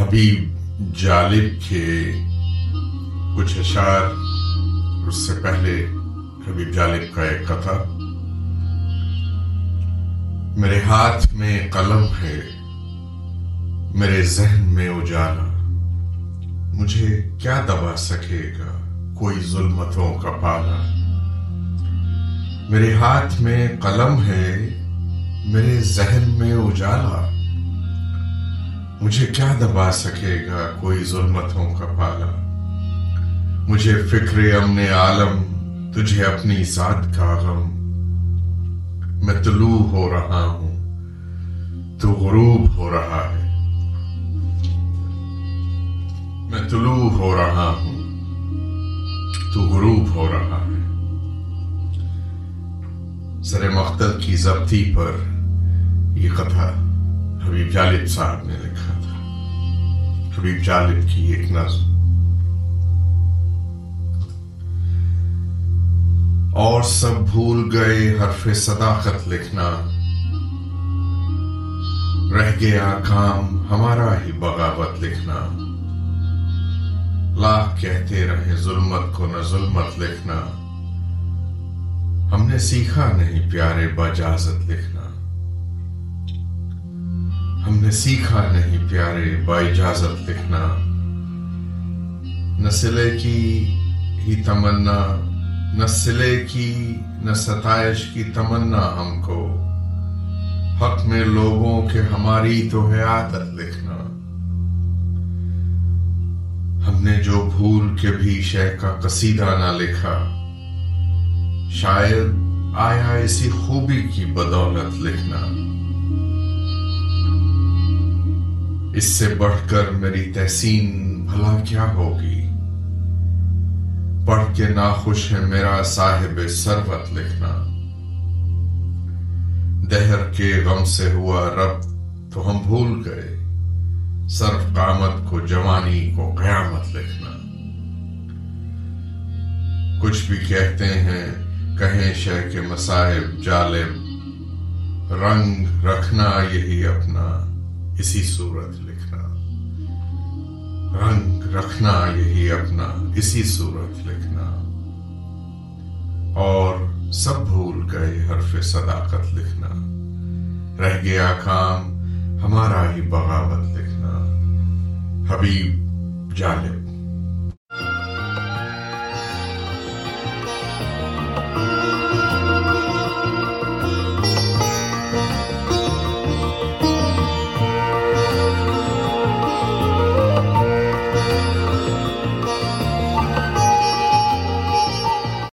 حبیب جالب کے کچھ اشعار، اس سے پہلے حبیب جالب کا ایک قطع میرے ہاتھ میں قلم ہے، میرے ذہن میں اجالا۔ مجھے کیا دبا سکے گا کوئی ظلمتوں کا پالا؟ میرے ہاتھ میں قلم ہے، میرے ذہن میں اجالا۔ مجھے کیا دبا سکے گا کوئی ظلمتوں کا پالا مجھے فکر امن عالم، تجھے اپنی ذات کا غم۔ میں طلوع ہو رہا ہوں، تو غروب ہو رہا ہے۔ میں طلوع ہو رہا ہوں، تو غروب ہو رہا ہے۔ سر مختل کی ضبطی پر یہ قطع۔ حبیب جالب صاحب نے لکھا تھا۔ حبیب جالب کی ایک نظم۔ اور سب بھول گئے حرف صداقت لکھنا۔ رہ گیا کام ہمارا ہی بغاوت لکھنا۔ لاکھ کہتے رہے ظلمت کو نہ ظلمت لکھنا۔ ہم نے سیکھا نہیں پیارے باجازت لکھنا۔ نے سیکھا نہیں پیارے با اجازت لکھنا نہ سلے کی ہی تمنا، نہ سلے کی، نہ ستائش کی تمنا ہم کو۔ حق میں لوگوں کے ہماری تو ہے عادت لکھنا ہم نے جو بھول کے بھی شہ کا قصیدہ نہ لکھا، شاید آیا اسی خوبی کی بدولت لکھنا۔ اس سے بڑھ کر میری تحسین بھلا کیا ہوگی؟ پڑھ کے ناخوش ہے میرا صاحب سروت لکھنا۔ دہر کے غم سے ہوا رب تو ہم بھول گئے۔ صرف قامت کو، جوانی کو، قیامت لکھنا۔ کچھ بھی کہتے ہیں، کہیں شہ کے مصاحب جالب۔ رنگ رکھنا یہی اپنا۔ اسی صورت لکھنا رنگ رکھنا یہی اپنا، اسی صورت لکھنا۔ اور سب بھول گئے حرف صداقت لکھنا۔ رہ گیا کام، ہمارا ہی بغاوت لکھنا۔ حبیب جالب۔